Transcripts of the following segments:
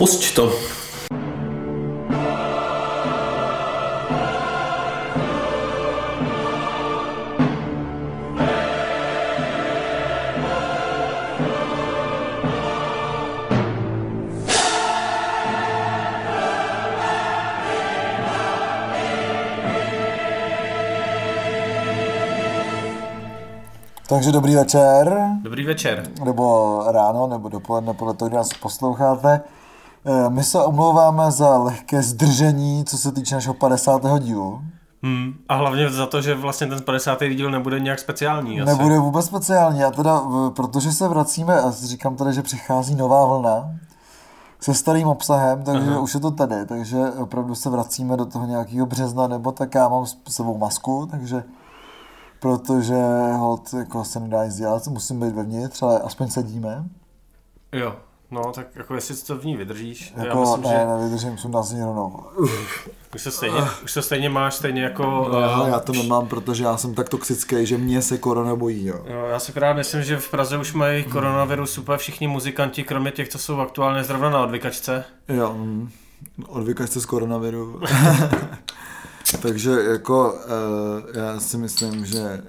Pusť to. Takže dobrý večer, Dobrý večer. nebo ráno, nebo dopoledne, podle toho, kdy nás posloucháte. Eh, My se omlouváme za lehké zdržení, co se týče našeho 50. dílu. Hmm. A hlavně za to, že vlastně ten 50. díl nebude nějak speciální. Asi. Nebude vůbec speciální, já teda, v- protože se vracíme, a říkám tady, že přichází nová vlna se starým obsahem, takže Aha. už je to tady, takže opravdu se vracíme do toho nějakého března, nebo tak já mám s sebou masku, takže protože hod jako se nedá nic dělat, musím být vevnitř, ale aspoň sedíme. Jo. No, tak jako jestli to v ní vydržíš. já Jako, myslím, ne, že nevydržím, jsem z ní rovnou. už se, stejně, už se stejně máš, stejně jako... No, eh, já to nemám, protože já jsem tak toxický, že mě se korona bojí, jo. Jo, já si právě myslím, že v Praze už mají koronavirus úplně všichni muzikanti, kromě těch, co jsou aktuálně zrovna na odvykačce. Jo, mm, odvykaš se z koronaviru. Takže jako uh, já si myslím, že,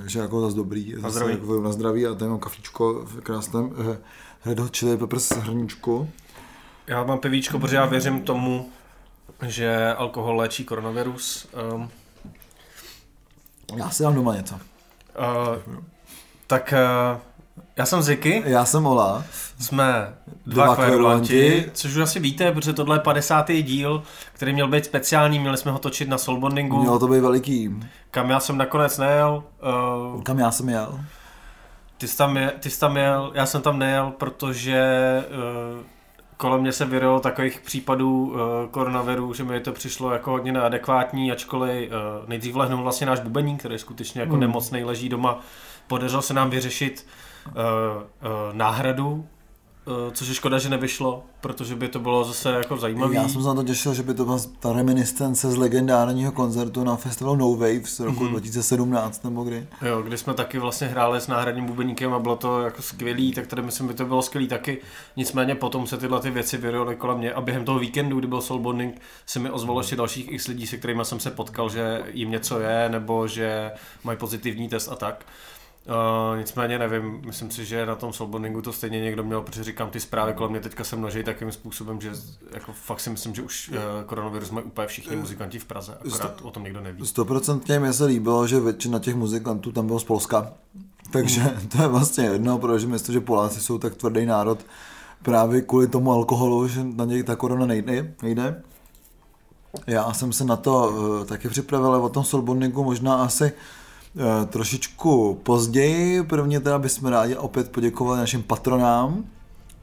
uh, že jako zase dobrý. Zase zdraví. Jako na zdraví a tady mám kafičko v krásném uh, Red Hot Chili Peppers hrníčku. Já mám pivíčko, protože já věřím tomu, že alkohol léčí koronavirus. Um, Já si dám doma něco. uh, tak uh, já jsem Ziky, Já jsem Ola. jsme dva, Dva kverulanti. což už asi víte, protože tohle je 50. díl, který měl být speciální, měli jsme ho točit na Soulbondingu, Mělo to být veliký. kam já jsem nakonec nejel. Uh, Kam já jsem jel? Ty jsi, tam je, ty jsi tam jel, já jsem tam nejel, protože uh, kolem mě se vyrilo takových případů uh, koronaviru, že mi to přišlo jako hodně neadekvátní, ačkoliv uh, nejdřív lehnul vlastně náš bubeník, který skutečně jako hmm. nemocnej leží doma. Podařilo se nám vyřešit uh, uh, náhradu, což je škoda, že nevyšlo, protože by to bylo zase jako zajímavý. Já jsem se na to těšil, že by to byla ta reminiscence z legendárního koncertu na festivalu No Wave z roku Mhm. 2017 nebo kdy. Jo, kdy jsme taky vlastně hráli s náhradním bubeníkem a bylo to jako skvělý, tak tady myslím, by to bylo skvělý taky. Nicméně potom se tyhle ty věci vyrojily kolem mě a během toho víkendu, kdy byl soulbonding, se mi ozvalo ještě dalších x lidí, se kterými jsem se potkal, že jim něco je, nebo že mají pozitivní test a tak. Uh, nicméně nevím, myslím si, že na tom soulbondingu to stejně někdo měl, protože říkám, ty zprávy kolem mě teďka se množí takým způsobem, že jako fakt si myslím, že už uh, koronavirus mají úplně všichni muzikanti v Praze, akorát o tom někdo neví. Stoprocentně mi se líbilo, že většina těch muzikantů tam bylo z Polska. Takže to je vlastně jedno, protože myslím, že Poláci jsou tak tvrdý národ právě kvůli tomu alkoholu, že na něj ta korona nejde. nejde. Já jsem se na to uh, taky připravil, ale o tom Solbondingu možná asi uh, trošičku později. Prvně teda bychom rádi opět poděkovali našim patronám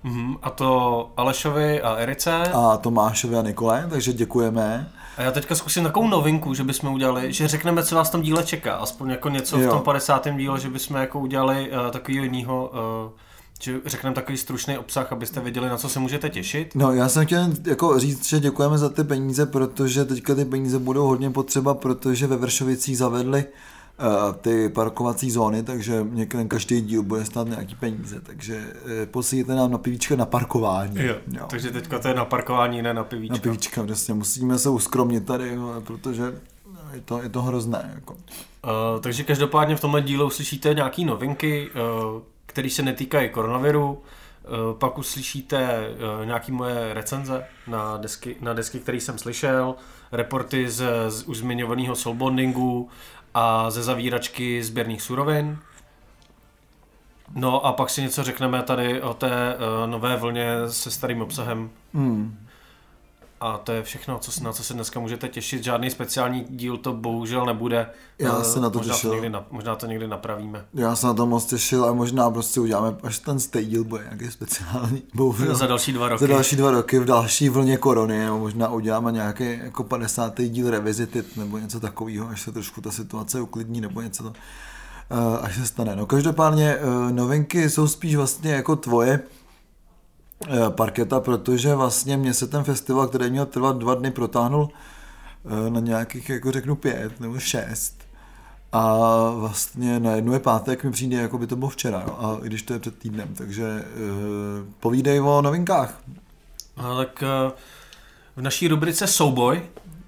Mhm, a to Alešovi a Erice. a Tomášovi a Nikole, takže děkujeme. A já teďka zkusím takovou novinku, že bychom udělali, že řekneme, co vás v tom díle čeká. Aspoň jako něco Jo. v tom 50. díle, že bychom jako udělali uh, takový jiného, uh, že řekneme takový stručný obsah, abyste věděli, na co se můžete těšit. No, já jsem chtěl jako říct, že děkujeme za ty peníze, protože teďka ty peníze budou hodně potřeba, protože ve Vršovicích zavedli ty parkovací zóny, takže někde každý díl bude stát nějaký peníze, takže uh, posílíte nám na pivíčka na parkování. Jo. Takže teďka to je na parkování, ne na pivíčko. Na pivíčka, přesně, musíme se uskromnit tady, protože je to, je to hrozné. Jako. Uh, takže každopádně v tomhle dílu uslyšíte nějaké novinky, uh, které se netýkají koronaviru. Uh, pak uslyšíte uh, nějaké moje recenze na desky, na desky, které jsem slyšel, reporty z, z už zmiňovaného soulbondingu a ze zavíračky sběrných surovin. No a pak si něco řekneme tady o té uh, nové vlně se starým obsahem. Hmm. A to je všechno, co, se- na co se dneska můžete těšit. Žádný speciální díl to bohužel nebude. Já Eh, se na to možná těšil. To někdy, možná to někdy napravíme. Já se na to moc těšil a možná prostě uděláme, až ten stay díl bude nějaký speciální. Bohužel. Za další dva roky. Za další dva roky v další vlně korony, nebo možná uděláme nějaký jako 50. díl Revisited nebo něco takového, až se trošku ta situace uklidní nebo něco to, eh, až se stane. No každopádně eh, novinky jsou spíš vlastně jako tvoje parketa, protože vlastně mě se ten festival, který měl trvat dva dny, protáhnul eh, na nějakých, jako řeknu, pět nebo šest. A vlastně najednou je pátek, mi přijde, jako by to bylo včera, no, a i když to je před týdnem, takže uh, povídej o novinkách. No, tak eh, v naší rubrice Souboj,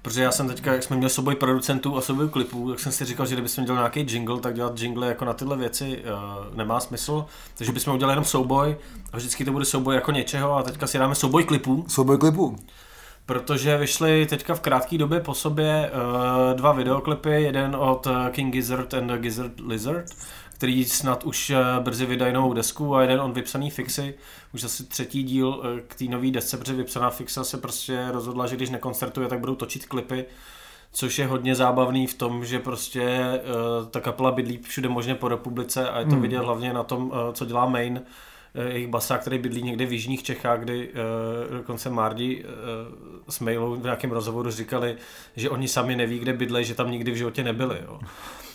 protože já jsem teďka, jak jsme měli souboj producentů a souboj klipů, tak jsem si říkal, že kdybychom dělali nějaký jingle, tak dělat jingle jako na tyhle věci uh, nemá smysl. Takže bychom udělali jenom souboj a vždycky to bude souboj jako něčeho a teďka si dáme souboj klipů. Souboj klipů. Protože vyšly teďka v krátké době po sobě uh, dva videoklipy, jeden od King Gizzard and the Gizzard Lizard, který snad už uh, brzy vydají novou desku a jeden on vypsaný fixy, už asi třetí díl uh, k té nové desce, protože vypsaná fixa se prostě rozhodla, že když nekoncertuje, tak budou točit klipy, což je hodně zábavný v tom, že prostě uh, ta kapela bydlí všude možně po republice a je to hmm. vidět hlavně na tom, co dělá Main, jejich basa, který bydlí někde v jižních Čechách, kdy uh, dokonce Mardi uh, s mailou v nějakém rozhovoru říkali, že oni sami neví, kde bydlej, že tam nikdy v životě nebyli. Jo.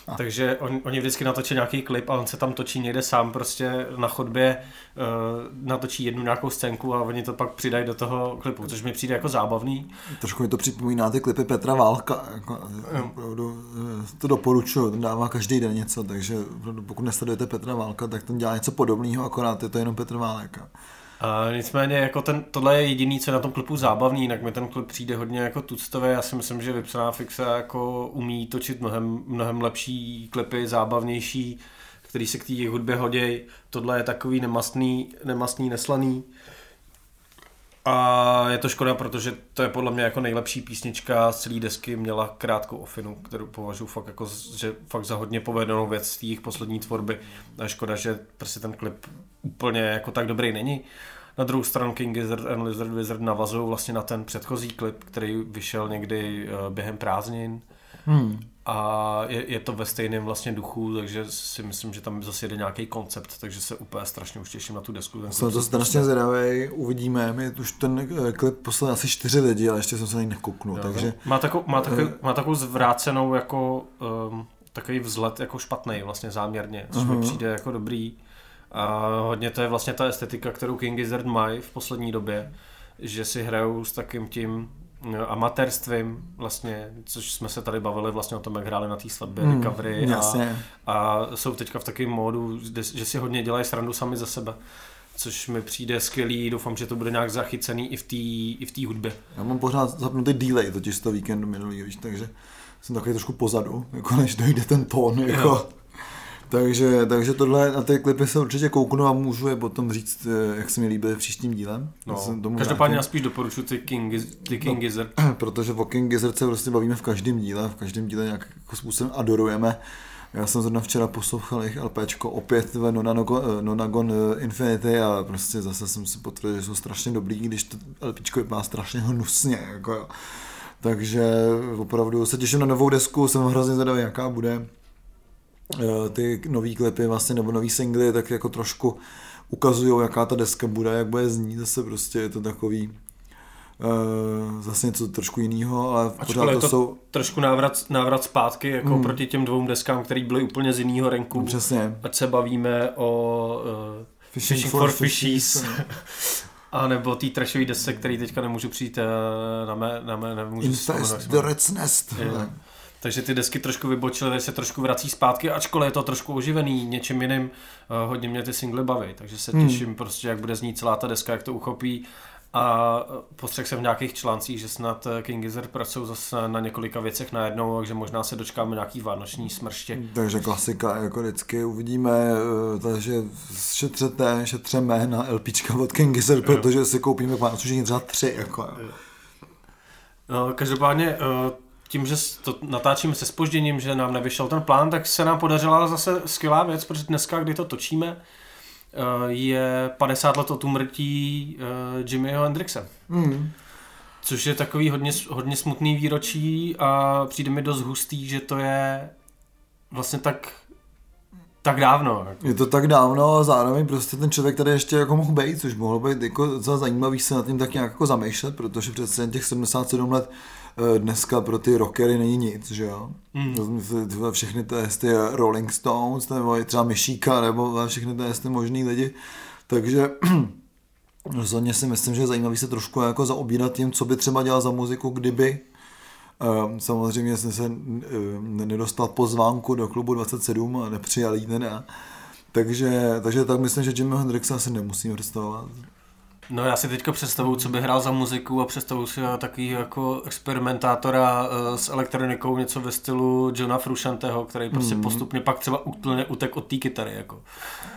A. Takže on, oni vždycky natočí nějaký klip a on se tam točí někde sám prostě na chodbě, uh, natočí jednu nějakou scénku a oni to pak přidají do toho klipu, což mi přijde jako zábavný. Trošku mi to připomíná ty klipy Petra Válka, jako, opravdu, to doporučuju, ten dává každý den něco, takže pokud nesledujete Petra Válka, tak ten dělá něco podobného, akorát je to jenom Petr Válek. A nicméně jako ten, tohle je jediný, co je na tom klipu zábavný, jinak mi ten klip přijde hodně jako tuctový. Já si myslím, že vypsaná fixe jako umí točit mnohem, mnohem lepší klipy, zábavnější, který se k té hudbě hodí. Tohle je takový nemastný, nemastný, neslaný. A je to škoda, protože to je podle mě jako nejlepší písnička z celé desky, měla krátkou ofinu, kterou považuji fakt, jako, že fakt za hodně povedenou věc z jejich poslední tvorby. A škoda, že prostě ten klip úplně jako tak dobrý není. Na druhou stranu King Gizzard and Lizard Wizard navazují vlastně na ten předchozí klip, který vyšel někdy eh, během prázdnin. Hmm. A je, je, to ve stejném vlastně duchu, takže si myslím, že tam zase jede nějaký koncept, takže se úplně strašně už těším na tu desku. Ten jsem to strašně zvědavý, uvidíme. My už ten eh, klip poslali asi čtyři lidi, ale ještě jsem se na něj nekouknul. Jo, takže... Má, takovou, má, takovou, uh, má takovou zvrácenou jako um, takový vzhled jako špatný vlastně záměrně, což uh-huh. mi přijde jako dobrý. A hodně to je vlastně ta estetika, kterou King Gizzard mají v poslední době, že si hrajou s takým tím no, amatérstvím vlastně, což jsme se tady bavili vlastně o tom, jak hráli na té svatbě hmm, recovery a, a jsou teďka v takovém módu, že si hodně dělají srandu sami za sebe což mi přijde skvělý, doufám, že to bude nějak zachycený i v té i v hudbě. Já mám pořád zapnutý delay totiž z toho víkendu minulý, víš, takže jsem takový trošku pozadu, jako než dojde ten tón, jako... Jo. Takže, takže tohle na ty klipy se určitě kouknu a můžu je potom říct, eh, jak se mi líbí v příštím dílem. No, každopádně já spíš doporučuji ty King, ty King no, Gizzard. Protože o King Gizzard se prostě bavíme v každém díle, v každém díle nějak jako způsobem adorujeme. Já jsem zrovna včera poslouchal jejich LPčko opět ve Nonagon, eh, Nonagon eh, Infinity a prostě zase jsem si potvrdil, že jsou strašně dobrý, když to LPčko vypadá strašně hnusně. Jako, takže opravdu se těším na novou desku, jsem hrozně zvědavý, jaká bude. Eh, ty nový klipy vlastně, nebo nový singly, tak jako trošku ukazují, jaká ta deska bude, jak bude znít, zase prostě je to takový uh, zase něco trošku jiného, ale pořád to, to jsou... trošku návrat, návrat zpátky, jako hmm. proti těm dvou deskám, které byly úplně z jiného renku. Přesně. Ať se bavíme o uh, Fishing, Fishing for, for Fishies. A nebo té trashové desce, který teďka nemůžu přijít na mé, na mé nemůžu Infest, The Red's Nest. Je. Takže ty desky trošku vybočily, se trošku vrací zpátky, ačkoliv je to trošku oživený něčím jiným. Uh, hodně mě ty singly baví, takže se hmm. těším prostě, jak bude znít celá ta deska, jak to uchopí. A postřeh jsem v nějakých článcích, že snad eh, King Gizzard pracují zase na několika věcech najednou, takže možná se dočkáme nějaký vánoční smrště. Takže klasika, jako vždycky uvidíme, eh, takže šetřete, šetřeme na LPčka od King Gizzard, protože si koupíme Vánoční třeba tři. Jako. No, každopádně tím, že to natáčíme se spožděním, že nám nevyšel ten plán, tak se nám podařila zase skvělá věc, protože dneska, kdy to točíme, eh, je 50 let od umrtí eh, Jimmyho Hendrixe. Mm. Což je takový hodně, hodně smutný výročí a přijde mi dost hustý, že to je vlastně tak tak dávno. Jako. Je to tak dávno a zároveň prostě ten člověk tady ještě jako mohl být, což mohlo být jako za zajímavý se nad tím tak nějak jako zamýšlet, protože přece těch 77 let dneska pro ty rockery není nic, že jo? Mm. Všechny ty, ty Rolling Stones, nebo třeba Myšíka, nebo všechny ty, ty možný lidi. Takže rozhodně si myslím, že je zajímavý se trošku jako zaobírat tím, co by třeba dělal za muziku, kdyby Um, samozřejmě jsem se um, nedostal pozvánku do klubu 27 a nepřijal ji teda. Takže, takže tak myslím, že Jimi Hendrixa asi nemusíme představovat. No já si teďka představuju, co by hrál za muziku a představuju si takový jako experimentátora uh, s elektronikou, něco ve stylu Johna Fruscianteho, který prostě mm. postupně pak třeba úplně utek od té kytary. Jako.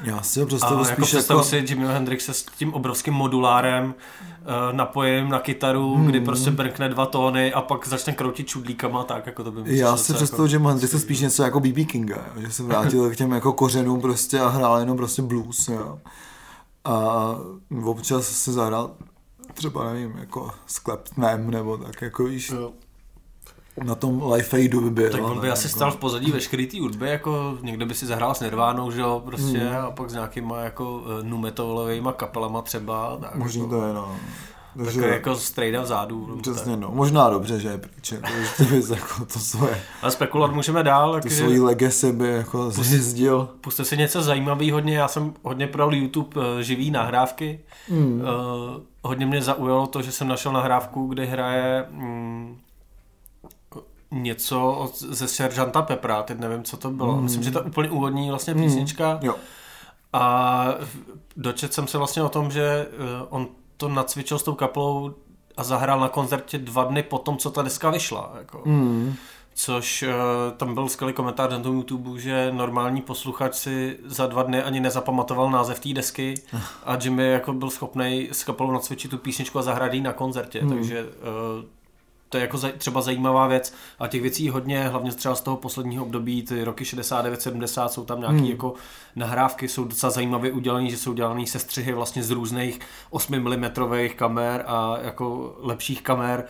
Já si ho představuju a spíš jako jako... představu si Jimi Hendrixe s tím obrovským modulárem, uh, napojením na kytaru, mm. kdy prostě brkne dva tóny a pak začne kroutit čudlíkama, tak jako to by mi Já si představuju, jako... že Hendrix spíš něco jako BB Kinga, že se vrátil k těm jako kořenům prostě a hrál jenom prostě blues. Jo a občas se zahrál třeba nevím, jako s Claptonem nebo tak, jako víš, jo. na tom live fadeu by byl. Tak on by asi jako... stal v pozadí veškerý té hudby, jako někdo by si zahrál s Nirvánou, že jo, prostě, hmm. a pak s nějakýma jako uh, numetolovými kapelama třeba. Tak, Možná jako... to je, no. Takže, tak jako strejda vzadu. Přesně, no. Možná dobře, že je pryč. Jako, jako to svoje. Ale spekulovat můžeme dál. Ty svojí legacy by jako zjezdil. Puste si něco zajímavý hodně. Já jsem hodně pral YouTube uh, živý nahrávky. Mm. Uh, hodně mě zaujalo to, že jsem našel nahrávku, kde hraje mm, něco od, ze Seržanta Pepra, teď nevím, co to bylo. Mm. Myslím, že to je úplně úvodní vlastně hmm. písnička. Mm. Jo. A dočet jsem se vlastně o tom, že uh, on to nacvičil s tou kapelou a zahrál na koncertě dva dny po tom, co ta deska vyšla. Jako. Mm. Což uh, tam byl skvělý komentář na tom YouTube, že normální posluchač si za dva dny ani nezapamatoval název té desky a Jimmy jako byl schopný s kapelou nacvičit tu písničku a zahrát na koncertě, mm. takže uh, to je jako třeba zajímavá věc a těch věcí hodně, hlavně třeba z toho posledního období, ty roky 69-70 jsou tam nějaké hmm. jako nahrávky, jsou docela zajímavě udělané, že jsou dělané se střihy vlastně z různých 8 mm kamer a jako lepších kamer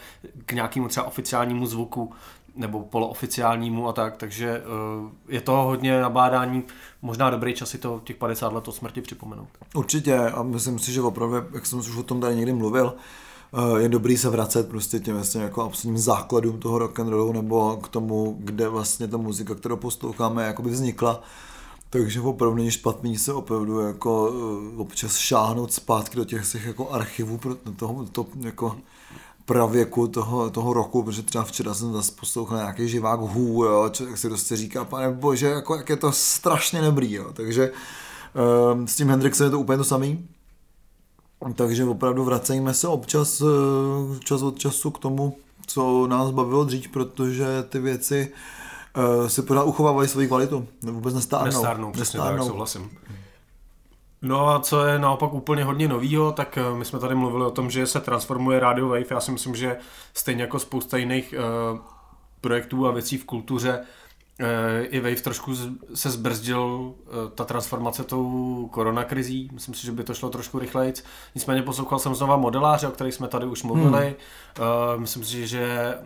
k nějakému třeba oficiálnímu zvuku nebo polooficiálnímu a tak, takže uh, je to hodně nabádání, možná dobrý čas si to těch 50 let od smrti připomenout. Určitě a myslím si, že opravdu, jak jsem už o tom tady někdy mluvil, Eh, je dobrý se vracet prostě těm vlastně jako absolutním základům toho rock and rollu nebo k tomu, kde vlastně ta muzika, kterou posloucháme, jakoby vznikla. Takže opravdu není špatný se opravdu jako eh, občas šáhnout zpátky do těch svých jako archivů pro toho, to jako pravěku toho, toho roku, protože třeba včera jsem zase poslouchal nějaký živák hů, jo, člověk si prostě říká, pane bože, jako jak je to strašně dobrý, jo. takže um, s tím Hendrixem je to úplně to samý, takže opravdu vracejme se občas eh, čas od času k tomu, co nás bavilo dřív, protože ty věci uh, si pořád uchovávají svoji kvalitu. Vůbec nestárnou. Nestárnou, přesně nestárnou. tak, souhlasím. No a co je naopak úplně hodně novýho, tak eh, my jsme tady mluvili o tom, že se transformuje Radio Wave. Já si myslím, že stejně jako spousta jiných uh, projektů a věcí v kultuře, Eh, i Wave trošku se zbrzdil eh, ta transformace tou koronakrizí. Myslím si, že by to šlo trošku rychleji. Nicméně poslouchal jsem znova modeláře, o kterých jsme tady už mluvili. Hmm. Myslím si, že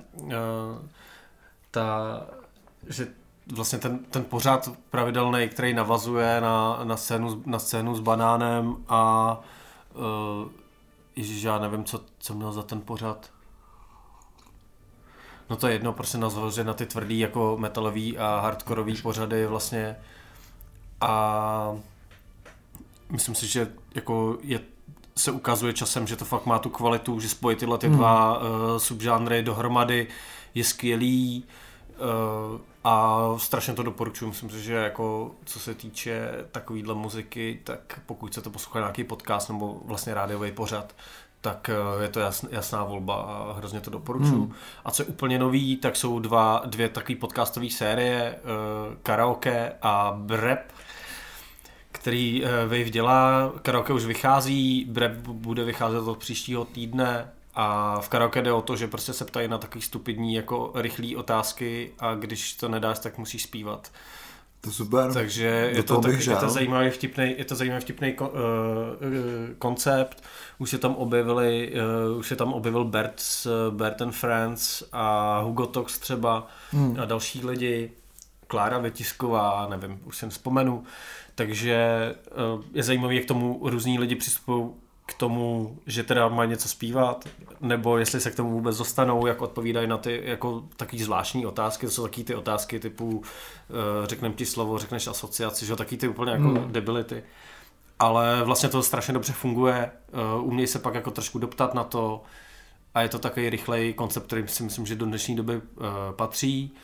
ta, že vlastně ten, ten pořád pravidelný, který navazuje na, na, scénu, na scénu s banánem a uh, ježiš, já nevím, co, co měl za ten pořád no to je jedno, prostě nazvat, na ty tvrdý jako metalový a hardkorový pořady vlastně a myslím si, že jako je, se ukazuje časem, že to fakt má tu kvalitu, že spojí tyhle ty hmm. dva uh, subžánry dohromady je skvělý uh, a strašně to doporučuji. Myslím si, že jako co se týče takovýhle muziky, tak pokud se to poslouchá nějaký podcast nebo vlastně rádiový pořad, tak eh, je to jasn, jasná volba a hrozně to doporučuji. Hmm. A co je úplně nový, tak jsou dva, dvě takové podcastové série, uh, karaoke a brep, který uh, Wave dělá. Karaoke už vychází, brep bude vycházet od příštího týdne a v karaoke jde o to, že prostě se ptají na takový stupidní jako rychlé otázky a když to nedáš, tak musíš zpívat. To super. Takže je to, tak, je to zajímavý vtipný, je to zajímavý vtipný uh, uh, koncept. Už se tam objevili, uh, už se tam objevil Bert z Bert and Friends a Hugo Tox třeba hmm. a další lidi. Klára Vetisková, nevím, už jsem vzpomenu. Takže uh, je zajímavé, jak k tomu různí lidi přistupují k tomu, že teda mají něco zpívat, nebo jestli se k tomu vůbec dostanou, jak odpovídají na ty jako takový zvláštní otázky, to jsou taky ty otázky typu uh, řekneme ti slovo, řekneš asociaci, že taky ty úplně jako hmm. debility. Ale vlastně to strašně dobře funguje, uh, umějí se pak jako trošku doptat na to a je to takový rychlej koncept, který si myslím, že do dnešní doby uh, patří.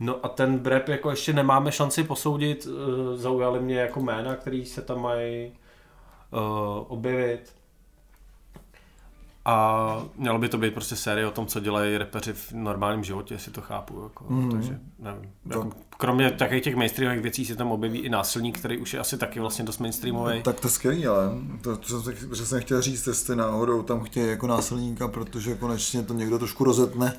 No a ten brep jako ještě nemáme šanci posoudit, zaujali mě jako jména, který se tam mají objevit A mělo by to být prostě série o tom, co dělají repeři v normálním životě, jestli to chápu. Jako, mm. Takže nevím. Jako, kromě takových těch mainstreamových věcí se tam objeví i násilník, který už je asi taky vlastně dost mainstreamový. No, tak to skvělý, ale to, to, že jsem chtěl říct, jestli náhodou tam chtějí jako násilníka, protože konečně to někdo trošku rozetne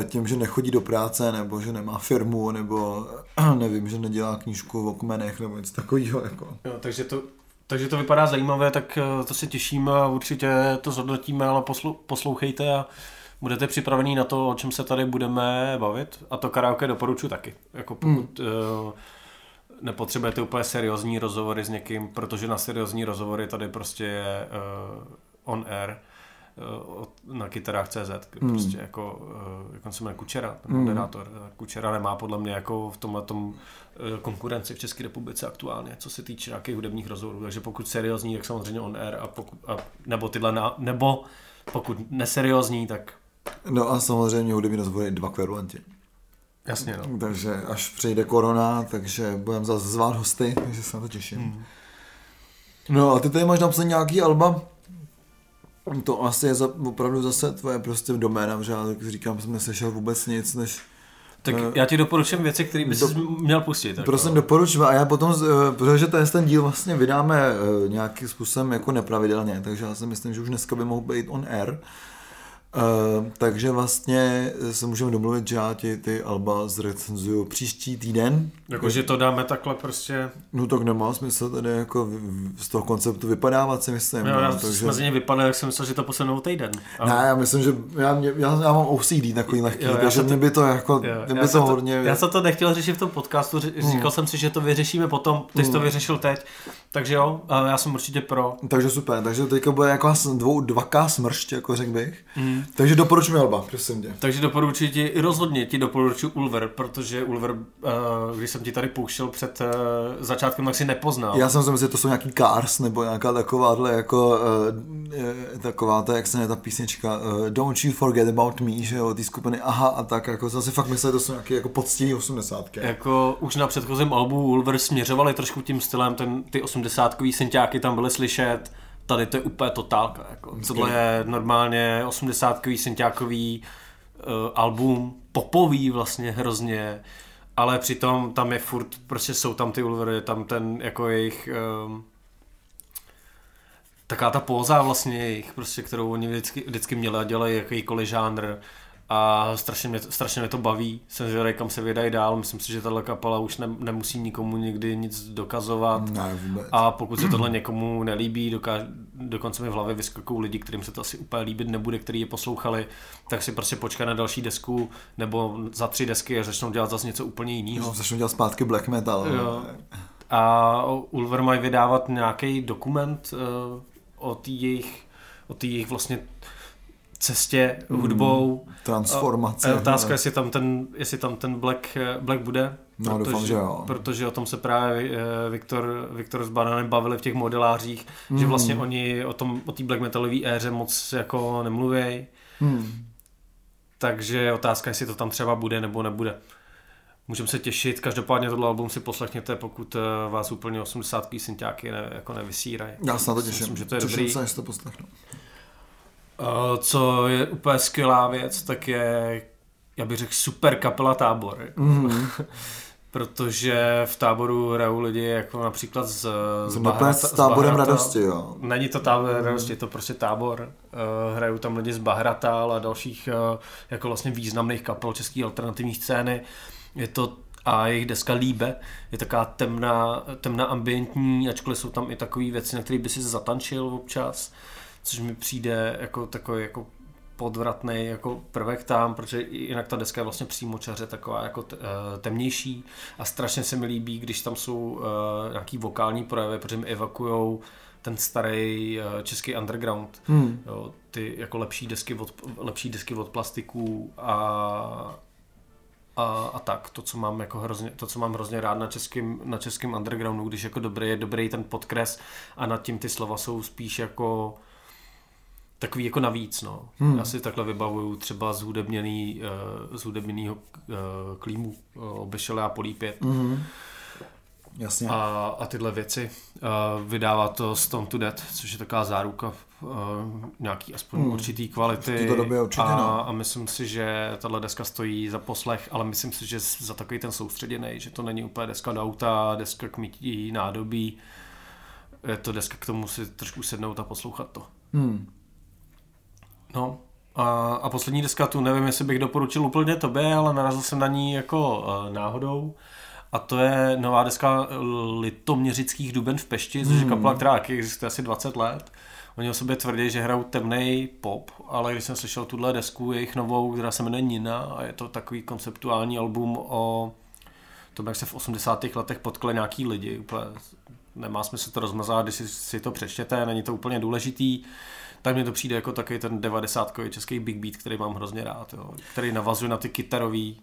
eh, tím, že nechodí do práce, nebo že nemá firmu, nebo nevím, že nedělá knížku o kmenech, nebo něco takového. Jako. Jo, takže to, takže to vypadá zajímavé, tak eh, to se těšíme a určitě to zhodnotíme, ale poslu, poslouchejte a budete připravení na to, o čem se tady budeme bavit. A to karaoke doporučuji taky. Jako pokud hmm. uh, nepotřebujete úplně seriózní rozhovory s někým, protože na seriózní rozhovory tady prostě je uh, on air na kytarách CZ, hmm. prostě jako, uh, jak on se jmenuje Kučera, ten hmm. moderátor. Kučera nemá podle mě jako v tomhle tom konkurenci v České republice aktuálně, co se týče nějakých hudebních rozhovorů. Takže pokud seriózní, tak samozřejmě on air a pokud, a, nebo tyhle, na, nebo pokud neseriózní, tak No a samozřejmě hudební rozhovory dva kverulanti. Jasně, no. Takže až přejde korona, takže budeme zase zvát hosty, takže se na to těším. Hmm. No a ty tady máš napsat nějaký alba? To asi je za, opravdu zase tvoje prostě doména, že já tak říkám, jsem neslyšel vůbec nic, než tak uh, já ti doporučím věci, které bys do, měl pustit. Jako. Prosím, doporučuji. A já potom, uh, protože ten, ten díl vlastně vydáme uh, nějakým způsobem jako nepravidelně, takže já si myslím, že už dneska by mohl být on air. Uh, takže vlastně se můžeme domluvit, že já ti ty alba zrecenzuju příští týden. Jakože to dáme takhle prostě... No tak nemá smysl tady jako z toho konceptu vypadávat si myslím. No, já takže... jsme z něj jak jsem myslel, že to posunou týden. Ale... Ne, já myslím, že já, mě, já, já mám OCD takový lehký, jo, takže to... mě by to jako, jo, mě by to, to hodně... Já jsem to nechtěl řešit v tom podcastu, hmm. říkal hmm. jsem si, že to vyřešíme potom, ty jsi hmm. to vyřešil teď, takže jo, já jsem určitě pro. Takže super, takže teďka bude jako dvou, 2K smršť, jako řekl bych. Hmm. Takže doporučuji Alba, prosím tě. Takže doporučuji ti, i rozhodně ti doporučuji Ulver, protože Ulver, uh, když jsem ti tady pouštěl před uh, začátkem, tak si nepoznal. Já jsem si myslel, že to jsou nějaký Cars, nebo nějaká takováhle jako, taková ta, jak se ne ta písnička, Don't You Forget About Me, že jo, ty skupiny Aha a tak, jako jsem si fakt myslel, že to jsou nějaké jako poctiví osmdesátky. Jako už na předchozím albu Ulver směřovali trošku tím stylem, ten, ty osmdesátkový synťáky tam byly slyšet, tady to je úplně totálka. Jako. Tohle je normálně 80-kový, synťákový uh, album, popový vlastně hrozně, ale přitom tam je furt, prostě jsou tam ty Ulvery, tam ten jako jejich um, taká ta póza vlastně jejich, prostě, kterou oni vždycky, vždycky měli a dělají jakýkoliv žánr a strašně mě, strašně mě to baví. Jsem zvědavý, kam se vydají dál. Myslím si, že tahle kapela už ne, nemusí nikomu nikdy nic dokazovat. Ne, a pokud se tohle někomu nelíbí, dokáž, dokonce mi v hlavě vyskakují lidi, kterým se to asi úplně líbit nebude, který je poslouchali, tak si prostě počká na další desku nebo za tři desky a začnou dělat zase něco úplně jiného. No, začnou dělat zpátky black metal. Jo. A Ulver mají vydávat nějaký dokument uh, o té jejich, o jejich vlastně cestě hmm, hudbou. Transformace. A, otázka, jestli tam ten, jestli tam ten Black, Black bude. No, protože, doufám, že jo. Protože o tom se právě eh, Viktor, Viktor s Bananem bavili v těch modelářích, hmm. že vlastně oni o tom, o té black metalové éře moc jako nemluví. Hmm. Takže otázka, jestli to tam třeba bude nebo nebude. Můžeme se těšit, každopádně tohle album si poslechněte, pokud eh, vás úplně 80 synťáky ne, jako nevysírají. Já se na to těším. Myslím, že to je dobrý. se, to poslechnu. Eh, co je úplně skvělá věc, tak je, já bych řekl, super kapela tábor. Mm. Protože v táboru hrajou lidi jako například z, z, Bahrata, s táborem z radosti, jo. Není to tábor mm. radosti, je to prostě tábor. Uh, hrajou tam lidi z Bahratal a dalších uh, jako vlastně významných kapel české alternativní scény. Je to a jejich deska Líbe je taková temná, temná ambientní, ačkoliv jsou tam i takové věci, na které by si zatančil občas což mi přijde jako takový jako podvratný jako prvek tam, protože jinak ta deska je vlastně přímo čaře taková jako eh, temnější a strašně se mi líbí, když tam jsou uh, nějaký vokální projevy, protože mi evakujou ten starý uh, český underground, hmm. jo, ty jako lepší desky od, lepší desky od plastiků a, a, a tak, to co mám jako hrozně, to, co mám hrozně rád na českém, na českém undergroundu, když jako dobrý je dobrý ten podkres a nad tím ty slova jsou spíš jako takový jako navíc, no. Hmm. Já si takhle vybavuju třeba z hudebněný, uh, z hudebněnýho uh, klímu uh, obešel a polípět. Hmm. Jasně. A, a tyhle věci. Uh, vydává to Stone to Death, což je taková záruka uh, nějaký aspoň hmm. určitý kvality. V době určitě, a, no. a myslím si, že tahle deska stojí za poslech, ale myslím si, že za takový ten soustředěný, že to není úplně deska do auta, deska k mytí nádobí. Je to deska k tomu si trošku sednout a poslouchat to. Hmm. No, a, a poslední deska tu nevím, jestli bych doporučil úplně tobě, ale narazil jsem na ní jako uh, náhodou. A to je nová deska Litoměřických duben v Pešti, což je kapela, která existuje asi 20 let. Oni o sobě tvrdí, že hrajou temný pop, ale když jsem slyšel tuhle desku, jejich novou, která se jmenuje Nina a je to takový konceptuální album o tom, jak se v 80. letech potkali nějaký lidi. Úplně nemá smysl to rozmazat, když si, si to přečtěte, není to úplně důležitý. Tak mi to přijde jako takový ten 90 český big beat, který mám hrozně rád, jo, který navazuje na ty kytarový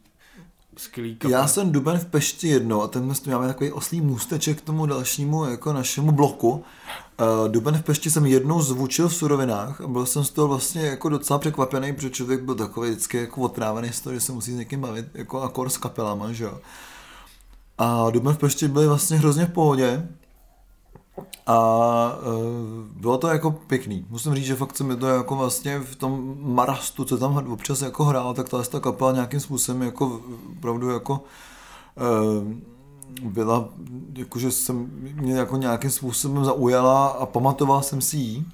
skvělý. Já jsem Duben v Pešti jednou a ten máme takový oslý můsteček k tomu dalšímu jako našemu bloku. Uh, Duben v Pešti jsem jednou zvučil v surovinách a byl jsem z toho vlastně jako docela překvapený, protože člověk byl takový vždycky jako otrávený z toho, že se musí s někým bavit, jako akor s kapelama, že jo. A Duben v Pešti byli vlastně hrozně v pohodě, a uh, bylo to jako pěkný. Musím říct, že fakt se mi to jako vlastně v tom marastu, co tam občas jako hrál, tak ta, ta kapela nějakým způsobem jako opravdu jako uh, byla, jakože jsem mě jako nějakým způsobem zaujala a pamatoval jsem si ji.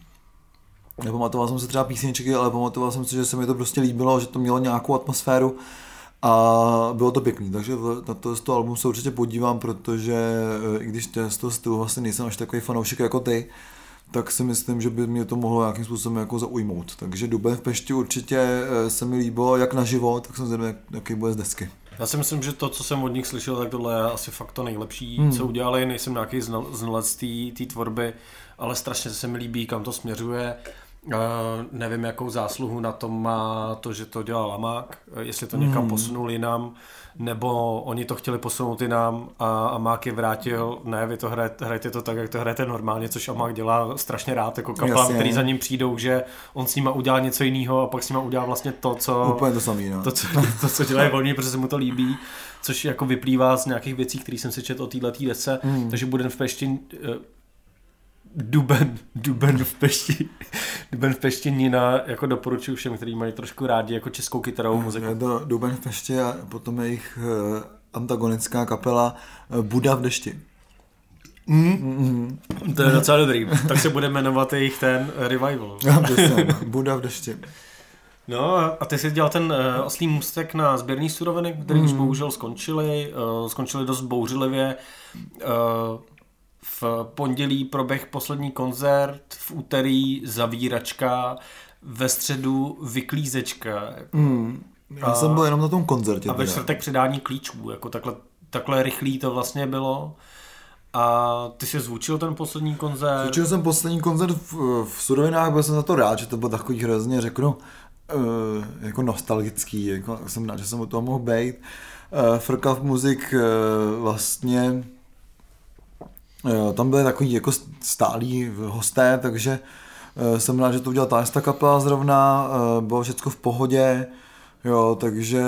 Nepamatoval jsem se třeba písničky, ale pamatoval jsem si, že se mi to prostě líbilo, že to mělo nějakou atmosféru a bylo to pěkný, takže na to, to album se určitě podívám, protože eh, i když z toho stylu vlastně nejsem až takový fanoušek jako ty, tak si myslím, že by mě to mohlo nějakým způsobem jako zaujmout. Takže Duben v Pešti určitě eh, se mi líbilo jak na život, tak jsem zvědavý, jaký bude z desky. Já si myslím, že to, co jsem od nich slyšel, tak tohle je asi fakt to nejlepší, hmm. co udělali. Nejsem nějaký znalec té tvorby, ale strašně se mi líbí, kam to směřuje. Uh, nevím, jakou zásluhu na tom má to, že to dělal Lamák, jestli to někam mm. posunul jinam, nebo oni to chtěli posunout jinam a Amák je vrátil, ne, vy to hrajete, hrajete to tak, jak to hrajete normálně, což Amák dělá strašně rád, jako kapelám, který za ním přijdou, že on s nima udělá něco jiného a pak s nima udělá vlastně to, co, Úplně to, samý, no. to, co, to, co dělají volně, protože se mu to líbí, což jako vyplývá z nějakých věcí, které jsem si četl o této věce, mm. takže budem v Pešti eh, Duben, Duben v Pešti, Duben v Pešti Nina, jako doporučuji všem, kteří mají trošku rádi jako českou kytarovou muziku. Je to Duben v Pešti a potom jejich uh, antagonická kapela uh, Buda v dešti. Mm. Mm. To je docela dobrý. tak se bude jmenovat jejich ten revival. Buda v dešti. No a ty jsi dělal ten uh, oslý můstek na sběrný suroviny, které mm. už bohužel skončily. Uh, skončily dost bouřlivě. Uh, v pondělí proběh poslední koncert, v úterý zavíračka, ve středu vyklízečka. Mm, já a, jsem byl jenom na tom koncertě. A ve čtvrtek předání klíčů, jako takhle, takhle rychlý to vlastně bylo. A ty jsi zvučil ten poslední koncert? Zvučil jsem poslední koncert v, v Surovinách, byl jsem za to rád, že to bylo takový hrozně, řeknu, uh, jako nostalgický, jako jsem rád, že jsem u toho mohl být. Uh, Frkav muzik uh, vlastně Eh, tam byly takový jako stálí hosté, takže eh, jsem rád, že to udělal ta kapela zrovna, eh, bylo všechno v pohodě, jo, takže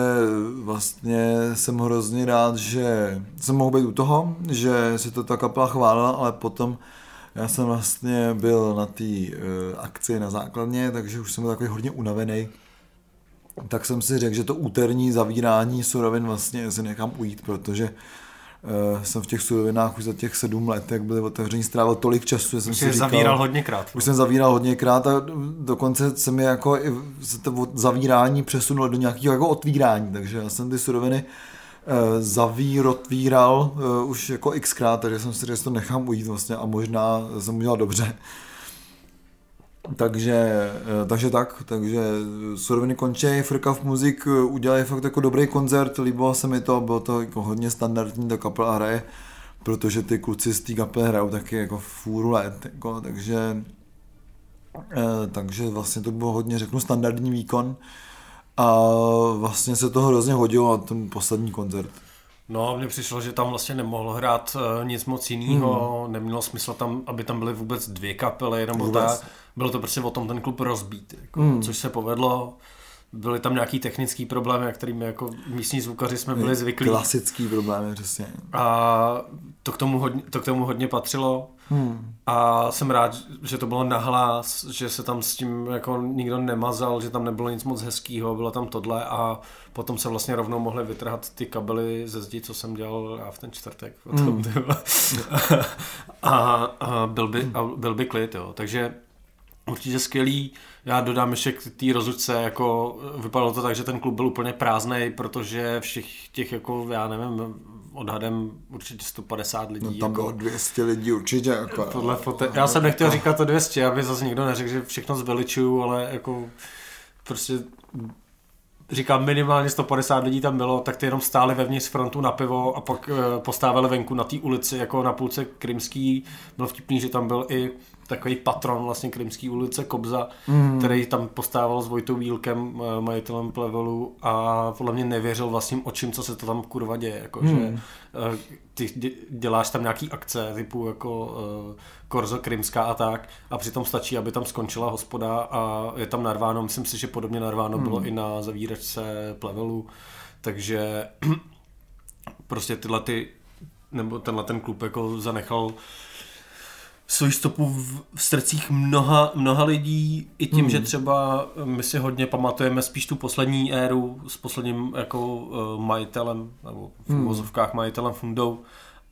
vlastně jsem hrozně rád, že jsem mohl být u toho, že si to ta kapela chválila, ale potom já jsem vlastně byl na té uh, akci na základně, takže už jsem byl takový hodně unavený. Tak jsem si řekl, že to úterní zavírání surovin vlastně si nechám ujít, protože jsem v těch surovinách už za těch sedm let, jak byly otevření, strávil tolik času, že jsem už si říkal, zavíral hodněkrát. Už jsem zavíral hodněkrát a dokonce se mi jako i to zavírání přesunulo do nějakého jako otvírání, takže já jsem ty suroviny uh, zavír, otvíral uh, už jako xkrát, takže jsem si řekl, že to nechám ujít vlastně a možná jsem udělal dobře. Takže, eh, takže tak, takže suroviny končí, Frkav Muzik eh, udělali fakt jako dobrý koncert, líbilo se mi to, bylo to jako hodně standardní, ta kapela hraje, protože ty kluci z té kapely hrajou taky jako fůru let, jako, takže, eh, takže vlastně to bylo hodně, řeknu, standardní výkon a vlastně se to hrozně hodilo na ten poslední koncert. No, mně přišlo, že tam vlastně nemohl hrát uh, nic moc jiného, hmm. nemělo smysl tam, aby tam byly vůbec dvě kapely, nebo vůbec. tak. Bylo to prostě o tom ten klub rozbít, jako, hmm. což se povedlo. byly tam nějaký technický problémy, kterými jako místní zvukaři jsme byli zvyklí. Klasický problémy, přesně. A to k tomu hodně, to k tomu hodně patřilo. Hmm. A jsem rád, že to bylo nahlas, že se tam s tím jako nikdo nemazal, že tam nebylo nic moc hezkého, bylo tam tohle a potom se vlastně rovnou mohli vytrhat ty kabely ze zdi, co jsem dělal já v ten čtvrtek. Hmm. a, a, byl by, a byl by klid, jo. Takže určitě skvělý. Já dodám ještě k té rozlučce, jako vypadalo to tak, že ten klub byl úplně prázdný, protože všech těch, jako já nevím, odhadem určitě 150 lidí. No tam jako, bylo 200 lidí určitě. Jako, podle fote... Já jsem nechtěl říkat to 200, aby zase nikdo neřekl, že všechno zveličuju, ale jako prostě říkám minimálně 150 lidí tam bylo, tak ty jenom stáli vevnitř frontu na pivo a pak e, postávali venku na té ulici jako na půlce Krymský. Bylo vtipný, že tam byl i takový patron vlastně Krymský ulice Kobza, mm. který tam postával s Vojtou Vílkem, eh, majitelem Plevelu a podle mě nevěřil vlastním očím, co se to tam kurva děje, jako, mm. že hmm. eh, ty děláš tam nějaký akce typu jako uh, Korzo Krymská a tak a přitom stačí, aby tam skončila hospoda a je tam narváno, myslím si, že podobně narváno mm. bylo hmm. i na zavíračce Plevelu, takže prostě tyhle ty nebo tenhle ten klub jako zanechal svoji stopu v, v srdcích mnoha, mnoha lidí, i tím, hmm. že třeba my si hodně pamatujeme spíš tu poslední éru s posledním jako uh, majitelem, nebo v hmm. vozovkách majitelem Fundou,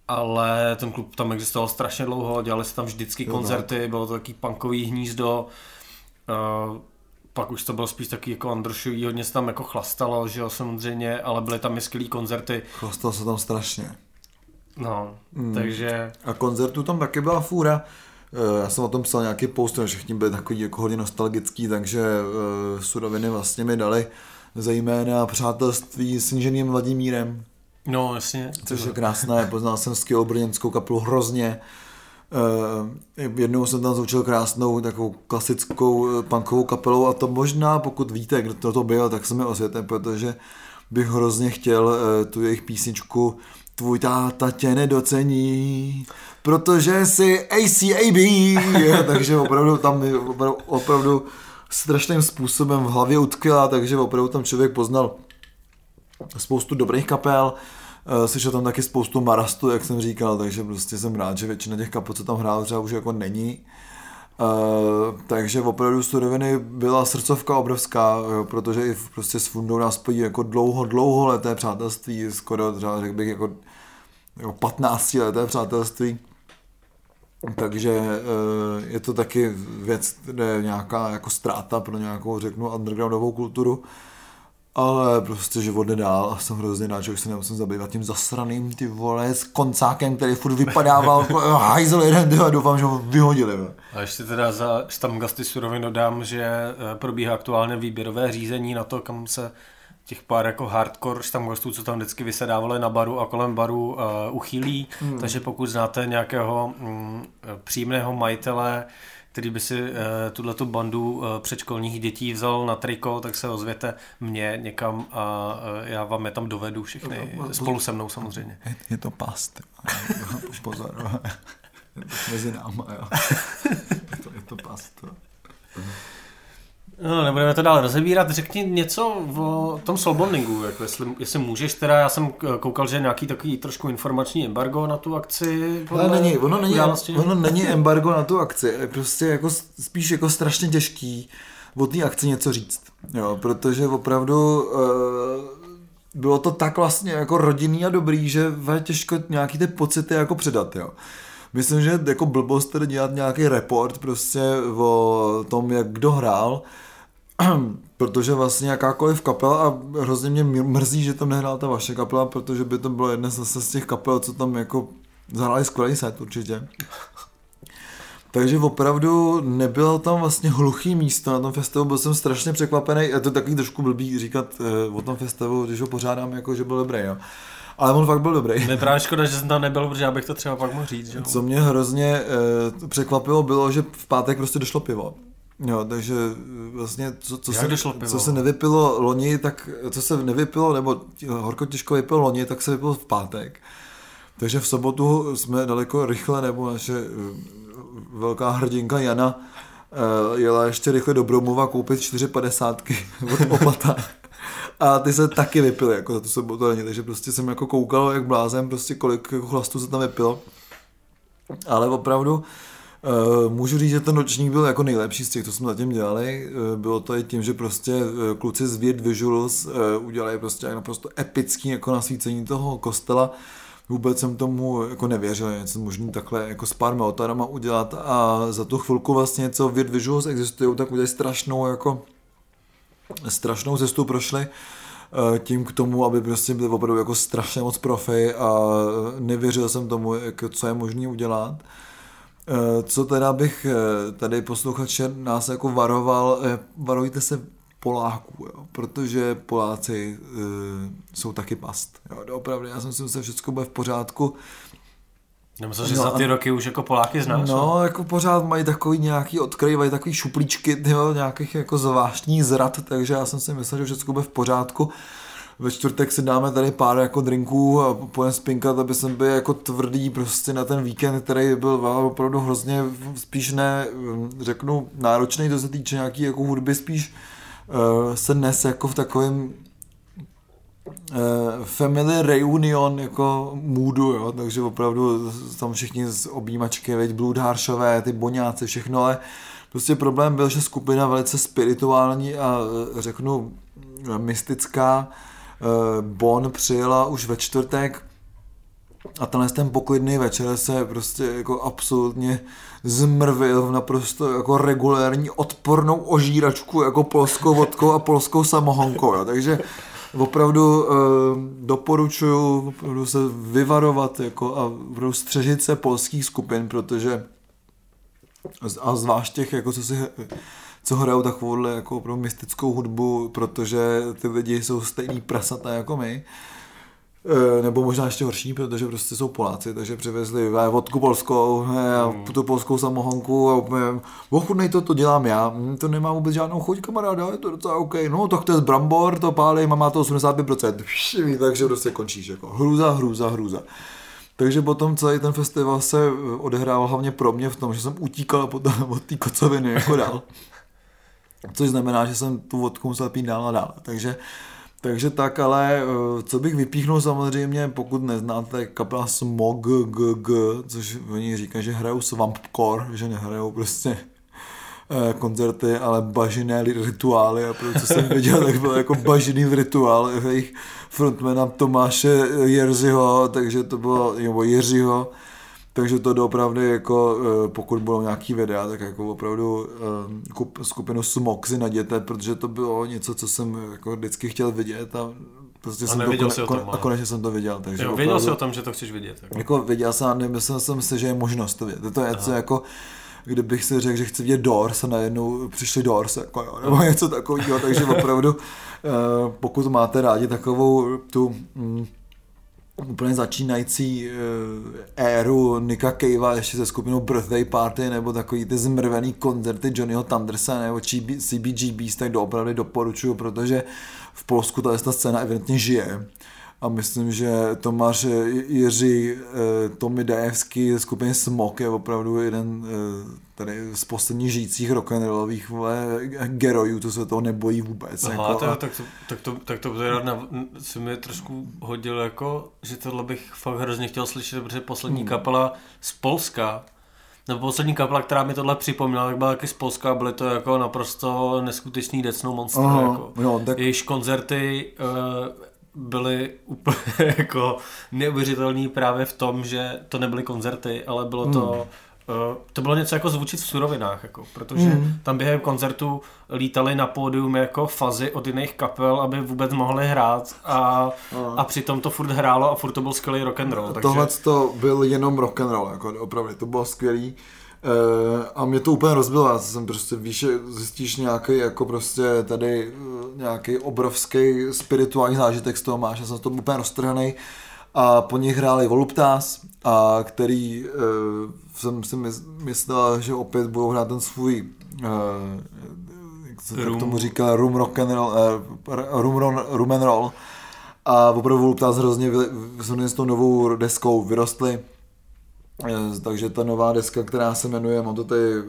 ale ten klub tam existoval strašně dlouho, dělali se tam vždycky jo, koncerty, no. bylo to taký punkový hnízdo, uh, pak už to bylo spíš taky jako Androšový, hodně se tam jako chlastalo, že jo, samozřejmě, ale byly tam i skvělý koncerty. Chlastalo se tam strašně. No, hmm. takže... A koncertů tam taky byla fůra. Eh, já jsem o tom psal nějaký post, že všichni byli takový jako hodně nostalgický, takže uh, suroviny vlastně mi dali zejména přátelství s inženýrem Vladimírem. No, jasně. Což je krásné, poznal jsem skvělou brněnskou kapelu hrozně. Uh, jednou jsem tam zvučil krásnou takovou klasickou punkovou kapelou a to možná, pokud víte, kdo to, to byl, tak se mi osvěte, protože bych hrozně chtěl uh, tu jejich písničku tvůj táta tě nedocení, protože jsi ACAB, takže opravdu tam opravdu, opravdu strašným způsobem v hlavě utkvěla, takže opravdu tam člověk poznal spoustu dobrých kapel, eh, slyšel tam taky spoustu marastu, jak jsem říkal, takže prostě jsem rád, že většina těch kapel, co tam hrál, třeba už jako není. Uh, takže opravdu suroviny byla srdcovka obrovská, jo, protože i prostě s Fundou nás spojí jako dlouho, dlouho leté přátelství, skoro třeba řekl bych jako, jako 15 leté přátelství. Takže uh, je to taky věc, kde je nějaká jako ztráta pro nějakou, řeknu, undergroundovou kulturu. Ale prostě život jde dál a jsem hrozně rád, že už se nemusím zabývat tím zasraným ty vole s koncákem, který furt vypadával jako hajzel jeden a doufám, že ho vyhodili. Ne? A ještě teda za štamgasty surovin dodám, že eh, probíhá aktuálně výběrové řízení na to, kam se těch pár jako hardcore štamgastů, co tam vždycky vysedávali na baru a kolem baru uh, uchýlí, hmm. takže pokud znáte nějakého um, příjemného majitele, který by si uh, tuhle tu bandu uh, předškolních dětí vzal na triko, tak se ozvěte mě někam a uh, já vám je tam dovedu všechny, spolu se mnou samozřejmě. Je, je to past. Pozor. Mezi náma, jo. je, to, je to past. No, nebudeme to dál rozebírat. Řekni něco o tom soulbondingu, jako jestli, jestli můžeš teda, já jsem koukal, že je nějaký takový trošku informační embargo na tu akci. Ale není, ono není, ono není embargo na tu akci, je prostě jako spíš jako strašně těžký o té akci něco říct, jo, protože opravdu uh, bylo to tak vlastně jako rodinný a dobrý, že je těžko nějaký ty pocity jako předat, jo. Myslím, že jako blbost tedy dělat nějaký report prostě o tom, jak kdo hrál, protože vlastně jakákoliv kapela a hrozně mě mrzí, že tam nehrál ta vaše kapela, protože by to bylo jedna zase z těch kapel, co tam jako zahráli skvělý set určitě. Takže opravdu nebylo tam vlastně hluchý místo na tom festivalu, byl jsem strašně překvapený, je to takový trošku blbý říkat uh, o tom festivalu, když ho pořádám, jako že byl dobrý, jo. Ale on fakt byl dobrý. Je právě škoda, že jsem tam nebyl, protože já bych to třeba pak mohl říct. Že? Co mě hrozně uh, překvapilo, bylo, že v pátek prostě došlo pivo. Jo, takže vlastně, co, co, se, co se nevypilo loni, tak co se nevypilo, nebo horko těžko vypilo loni, tak se vypilo v pátek. Takže v sobotu jsme daleko rychle, nebo naše eh, velká hrdinka Jana jela ještě rychle do Bromova koupit 4,50 od opata. A ty se taky vypily, jako za tu sobotu není, takže prostě jsem jako koukal, jak blázem, prostě kolik jako chlastu se tam vypilo. Ale opravdu, Uh, můžu říct, že ten nočník byl jako nejlepší z těch, co jsme zatím dělali. Uh, bylo to i tím, že prostě uh, kluci z Weird Visuals udělali prostě naprosto epický jako nasvícení toho kostela. Vůbec jsem tomu jako nevěřil, něco možný takhle jako s pár melotarama udělat a za tu chvilku vlastně, co Weird Visuals existují, tak udělali strašnou jako strašnou cestu prošli tím k tomu, aby prostě byli opravdu jako strašně moc profi a nevěřil jsem tomu, jak, co je možné udělat. Eh, co teda bych eh, tady posluchače nás jako varoval, eh, varujte se Poláků, jo, protože Poláci uh, jsou taky past. Jo, opravdu, já jsem si myslel, že všechno bude v pořádku. Nemyslel, že no, za ty roky už jako Poláky znáš? No, ne? jako pořád mají takový nějaký, odkryvají takový šuplíčky, jo, nějakých jako zvláštní zrad, takže já jsem si myslel, že všechno bude v pořádku ve čtvrtek si dáme tady pár jako drinků a pojďme spinkat, aby jsem byl jako tvrdý prostě na ten víkend, který byl opravdu hrozně spíš ne, řeknu, náročný, to se týče nějaký jako hudby, spíš uh, se nes jako v takovém family reunion jako můdu, jo, takže opravdu tam všichni z objímačky, veď Bloodharshové, ty boňáci, všechno, ale prostě problém byl, že skupina velice spirituální a řeknu mystická, Eh, Bon přijela už ve čtvrtek a tenhle ten poklidný večer se prostě jako absolutně zmrvil v naprosto jako regulérní odpornou ožíračku jako polskou vodkou a polskou samohonkou. Jo. Takže opravdu e, doporučuji opravdu se vyvarovat jako a střežit se polských skupin, protože a zvlášť těch, jako co si co hrajou takovouhle jako opravdu mystickou hudbu, protože ty lidi jsou stejný prasata jako my. E, nebo možná ještě horší, protože prostě jsou Poláci, takže přivezli vodku polskou a mm. tu polskou samohonku a úplně, ochudnej to, to dělám já, hm, to nemá vůbec žádnou chuť, kamaráda, je to docela OK, no tak to je z brambor, to pálí, má to 85%, takže prostě končíš, jako hrůza, hrůza, hrůza. Takže potom celý ten festival se odehrával hlavně pro mě v tom, že jsem utíkal potom od té kocoviny jako dál. Což znamená, že jsem tu vodku musel pít dál a dál. Takže, takže tak, ale eh, co bych vypíchnul samozřejmě, pokud neznáte kapela Smog GG, což oni říkají, že hrajou swampcore, že nehrajou prostě eh, koncerty, ale bažiné rituály a pro co jsem viděl, tak byl jako bažiný rituál jejich frontmana Tomáše Jerzyho, takže to bylo, nebo Jiřího, takže to doopravdy jako, eh, pokud budou nějaký videa, tak jako opravdu eh, skupinu Smok si naděte, protože to bylo něco, co jsem jako vždycky chtěl vidět a Prostě a jsem to, si o tom, a konečně jsem to viděl. Takže jo, opravdu, věděl jsi o tom, že to chceš vidět. Jako, jako viděl jsem a nemyslel jsem si, že je možnost to vidět. To je něco jako, kdybych si řekl, že chci vidět Doors a najednou přišli Doors, jako, jo, nebo něco takového, takže opravdu, eh, pokud máte rádi takovou tu mm, úplně začínající uh, éru Nika Cavea ještě se skupinou Birthday Party nebo takový ty zmrvený koncerty Johnnyho Thundersa nebo CBGBs, tak doopravdy doporučuju, protože v Polsku ta scéna evidentně žije a myslím, že Tomáš Jiří eh, Tomi Dajevský ze skupiny Smok je opravdu jeden eh, tady z posledních žijících rock'n'rollových gerojů, to se toho nebojí vůbec. Aha, jako, to, a... tak, to, tak, to, tak to na, si mi trošku hodil jako, že tohle bych fakt hrozně chtěl slyšet, protože poslední hmm. kapela z Polska, nebo poslední kapela, která mi tohle připomněla, tak byla taky z Polska a byly to jako naprosto neskutečný decnou monster. Aha, jako. Jo, tak... Jejíž koncerty uh, byly úplně jako neuvěřitelný právě v tom, že to nebyly koncerty, ale bylo to hmm. Uh, to bylo něco jako zvučit v surovinách, jako, protože mm. tam během koncertu lítali na pódium jako fazy od jiných kapel, aby vůbec mohli hrát a, no. a přitom to furt hrálo a furt to byl skvělý rock and roll. Takže... Tohle to byl jenom rock and roll, jako opravdu, to bylo skvělý. Uh, a mě to úplně rozbilo, já jsem prostě, víš, zjistíš nějaký jako prostě tady uh, nějaký obrovský spirituální zážitek z toho máš, já jsem z toho úplně roztrhaný a po nich hráli Voluptas, a který uh, jsem si myslel, že opět budou hrát ten svůj uh, jak se room. tomu říká, room rock and roll, uh, room, room, room and roll. A opravdu Voluptas hrozně vy, s tou novou deskou vyrostli Eh, takže ta nová deska, která se jmenuje, mám to tady eh,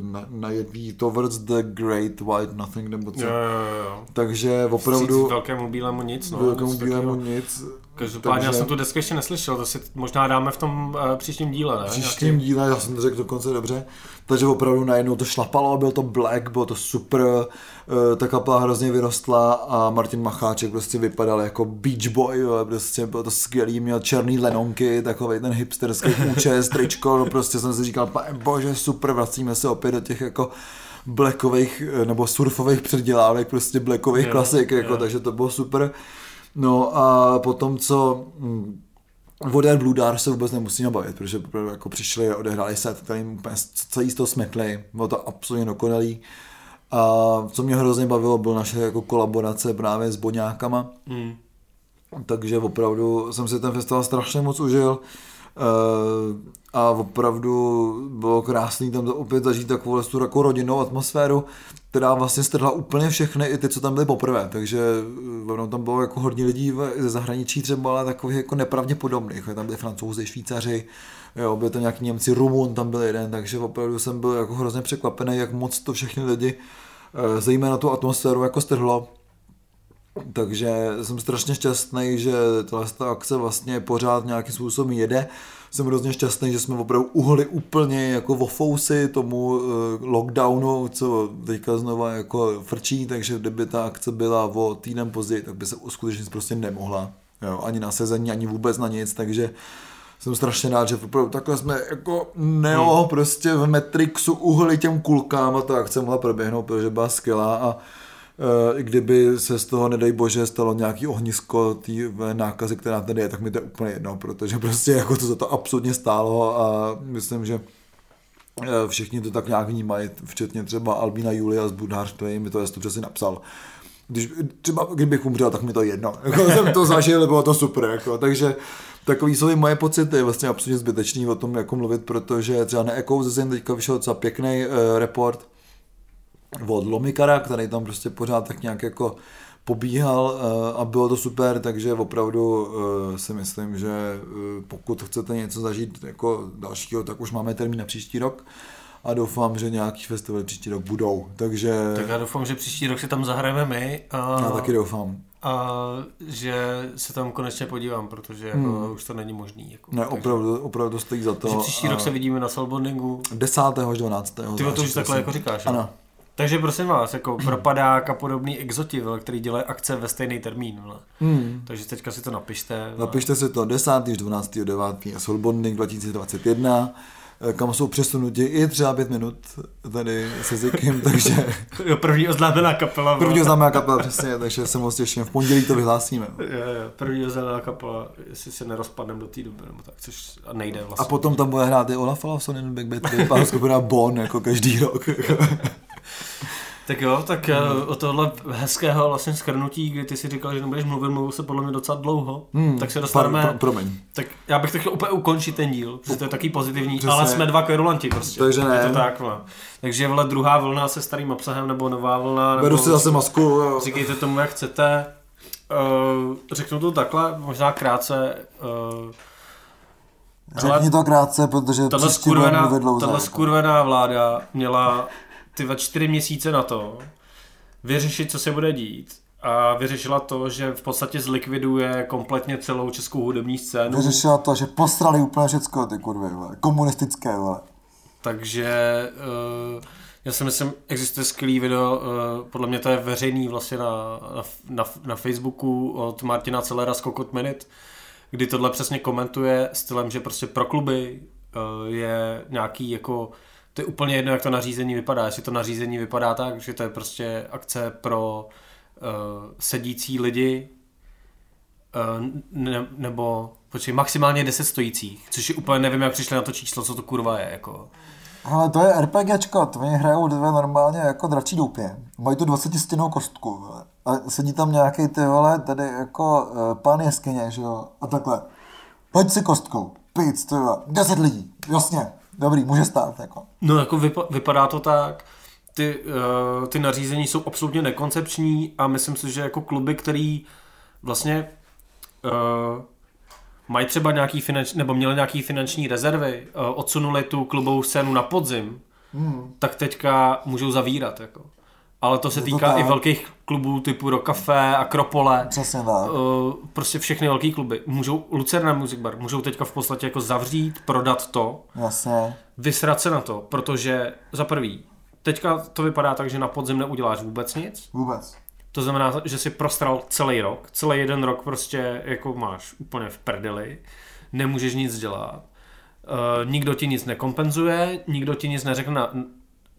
na, na jedný Towards the Great White Nothing, nebo co. Jo, jo, jo. Takže opravdu... Vstříc velkému bílému nic. No, velkému bílému nic. Každopádně takže- já jsem tu desku ještě neslyšel, to si možná dáme v tom uh, příštím díle, ne? V příštím díle, já jsem to řekl dokonce dobře, takže opravdu najednou to šlapalo, byl to Black, bylo to super, eh, ta kapela hrozně vyrostla a Martin Macháček prostě vypadal jako Beach Boy, jo, prostě bylo to skvělý, měl černý lenonky, takový ten hipsterský účes, tričko, no prostě jsem si říkal, bože, super, vracíme se opět do těch jako blackových eh, nebo surfových předělávek, prostě blackových Jo, klasik, jako, jo. takže to bylo super. No a potom, co hm, o Blue Dar se vůbec nemusíme bavit, protože jako přišli odehráli set, který jim úplně celý z toho smetli, bylo to absolutně dokonalý. A co mě hrozně bavilo, byl naše jako kolaborace právě s Boňákama, Hmm. takže opravdu jsem si ten festival strašně moc užil a opravdu bylo krásný tam to opět zažít takovou tu jako rodinnou atmosféru, která vlastně strhla úplně všechny, i ty, co tam byly poprvé, takže eh, ono tam bylo jako hodně lidí ze zahraničí třeba, ale takových jako nepravděpodobných, tam byli francouzi, švýcaři, jo, byli tam nějaký Němci, Rumun tam byl jeden, takže opravdu jsem byl jako hrozně překvapený, jak moc to všechny lidi, eh, zejména tu atmosféru jako strhlo, takže jsem strašně šťastný, že tahle ta akce vlastně pořád nějakým způsobem jede. Jsem hrozně šťastný, že jsme opravdu uhli úplně jako vo fousy tomu eh, lockdownu, co teďka znova jako frčí, takže kdyby ta akce byla o týden později, tak by se uskutečnit prostě nemohla. Jo, ani na sezení, ani vůbec na nic, takže jsem strašně rád, že opravdu takhle jsme jako neo hmm. prostě v Matrixu uhli těm kulkám a ta akce mohla proběhnout, protože byla skvělá a kdyby se z toho, nedej bože, stalo nějaký ohnisko té nákazy, která tady je, tak mi to je úplně jedno, protože prostě jako to za to absolutně stálo a myslím, že eh, všichni to tak nějak vnímají, včetně třeba Albína Julia z Budhář, který mi to to přesně napsal. Když, třeba kdybych umřel, tak mi to jedno. Jako jsem to zažil, bylo to super. Jako. Takže takový jsou i moje pocity, vlastně absolutně zbytečný o tom jako mluvit, protože třeba na Ecosystem teďka vyšel docela pěkný uh, report, od Lomikara, který tam prostě pořád tak nějak jako pobíhal eh, a bylo to super, takže opravdu eh, si myslím, že eh, pokud chcete něco zažít jako dalšího, tak už máme termín na příští rok a doufám, že nějaký festivaly příští rok budou, takže Tak já doufám, že příští rok si tam zahrajeme my a, já taky doufám. a že se tam konečně podívám, protože jako Hmm. už to není možný. Jako. Ne, Takže- opravdu, opravdu stojí za to. Takže příští a rok se vidíme na Soulbondingu. 10. až 12. Ty to už takhle jako říkáš. Ano. Takže prosím vás, jako propadák a podobný exoti, vole, který dělají akce ve stejný termín. Vole. Hmm. Takže teďka si to napište. vole. Napište si to 10. až 12. 9. Soulbonding 2021, eh, kam jsou přesunuti i třeba pět minut tady se Zikem, takže Jo, první oznámená kapela. vole. první známá kapela přesně, takže se moc těším. V pondělí to vyhlásíme. Jo, jo, první oznámená kapela, jestli se nerozpadneme do té doby, nebo tak, což a nejde A vlastně. potom tam bude hrát i Olaf Olafson, jen Big Battery, pár skupina Bon, jako každý rok. Tak jo, tak hmm. o tohle hezkého vlastně skrnutí, kdy ty si říkal, že nebudeš mluvit, mluvil se podle mě docela dlouho, Hmm, tak se dostaneme, Pro, pro, promiň. tak já bych to chtěl úplně ukončit ten díl, protože to je taky pozitivní, Přesně. ale jsme dva kverulanti prostě. Takže ne. Je to tak, vole. Takže vole druhá vlna se starým obsahem, nebo nová vlna, nebo Beru si zase masku. jo. říkejte tomu, jak chcete. Uh, řeknu to takhle, možná krátce. Uh, Řekni to krátce, protože budeme skurvená, tahle skurvená vláda měla ty čtyři měsíce na to vyřešit, co se bude dít. A vyřešila to, že v podstatě zlikviduje kompletně celou českou hudební scénu. Vyřešila to, že posrali úplně všecko, ty kurvy, vole. komunistické, vole. Takže uh, já si myslím, existuje skvělý video, uh, podle mě to je veřejný vlastně na, na, na, na Facebooku od Martina Celera z Kokot Minute, kdy tohle přesně komentuje stylem, že prostě pro kluby uh, je nějaký jako to je úplně jedno, jak to nařízení vypadá. Jestli to nařízení vypadá tak, že to je prostě akce pro uh, sedící lidi, uh, ne, nebo počkej, maximálně 10 stojících, což je úplně nevím, jak přišli na to číslo, co to kurva je. Jako. Ale to je RPGčko, to oni hrajou dvě normálně jako dračí doupě. Mají tu 20 stěnou kostku, vole. A sedí tam nějaký ty vole, tady jako uh, pán jeskyně, že jo, a takhle. Pojď si kostkou, pic, ty vole, 10 lidí, jasně, dobrý, může stát, jako. No jako vypa- vypadá to tak, ty, uh, ty nařízení jsou absolutně nekoncepční a myslím si, že jako kluby, který vlastně uh, mají třeba nějaký finanční, nebo měli nějaký finanční rezervy, uh, odsunuli tu klubovou scénu na podzim, hmm. tak teďka můžou zavírat. Jako. Ale to se to týká tak. i velkých klubů typu Rokafe, Akropole. Přesně tak. Uh, prostě všechny velké kluby. Můžou, Lucerna Music Bar, můžou teďka v podstatě jako zavřít, prodat to, Jasně. vysrat se na to, protože za prvý, teďka to vypadá tak, že na podzim neuděláš vůbec nic, Vůbec. to znamená, že si prostral celý rok, celý jeden rok prostě jako máš úplně v prdeli, nemůžeš nic dělat, uh, nikdo ti nic nekompenzuje, nikdo ti nic neřekne na,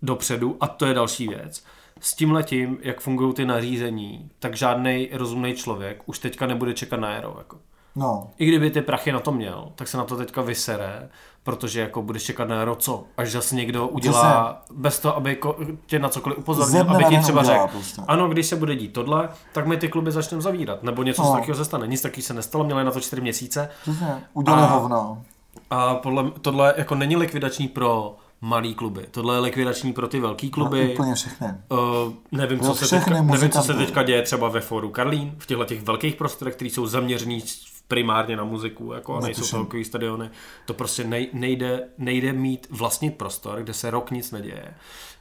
dopředu a to je další věc. S tím letím, jak fungují ty nařízení, tak žádný rozumný člověk už teďka nebude čekat na aero. Jako. No. I kdyby ty prachy na to měl, tak se na to teďka vysere, protože jako budeš čekat na aero co? Až zase někdo udělá, bez toho, aby ko- tě na cokoliv upozornil, aby ti třeba řekl, prostě. ano, když se bude dít tohle, tak my ty kluby začneme zavírat, nebo něco No. takového se stane. Nic takového se nestalo, měli na to čtyři měsíce Přesně. Udělali A- hovno. a podle tohle jako není likvidační pro malý kluby, tohle je likvidační pro ty velký kluby. No, úplně všechny. Uh, nevím, co se, teďka, nevím, co se teďka děje třeba ve foru Karlín, v těchto těch velkých prostorech, které jsou zaměřený primárně na muziku, jako a nejsou hokejové stadiony. To prostě nej, nejde, nejde mít vlastní prostor, kde se rok nic neděje.